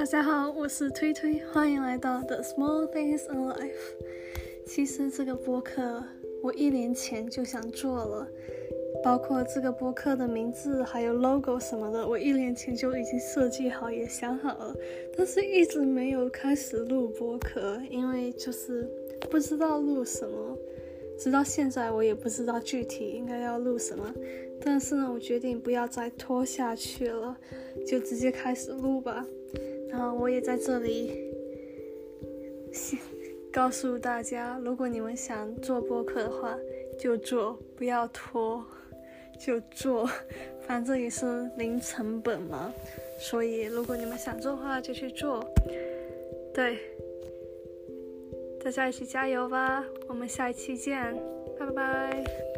大家好，我是推推，欢迎来到 The Small Things in Life。其实这个播客我一年前就想做了，包括这个播客的名字还有 logo 什么的，我一年前就已经设计好也想好了，但是一直没有开始录播客，因为就是不知道录什么。直到现在，我也不知道具体应该要录什么，但是呢，我决定不要再拖下去了，就直接开始录吧。然后我也在这里告诉大家，如果你们想做播客的话，就做，不要拖，就做，反正也是零成本嘛。所以，如果你们想做的话，就去做。对。大家一起加油吧！我们下一期见，拜拜拜。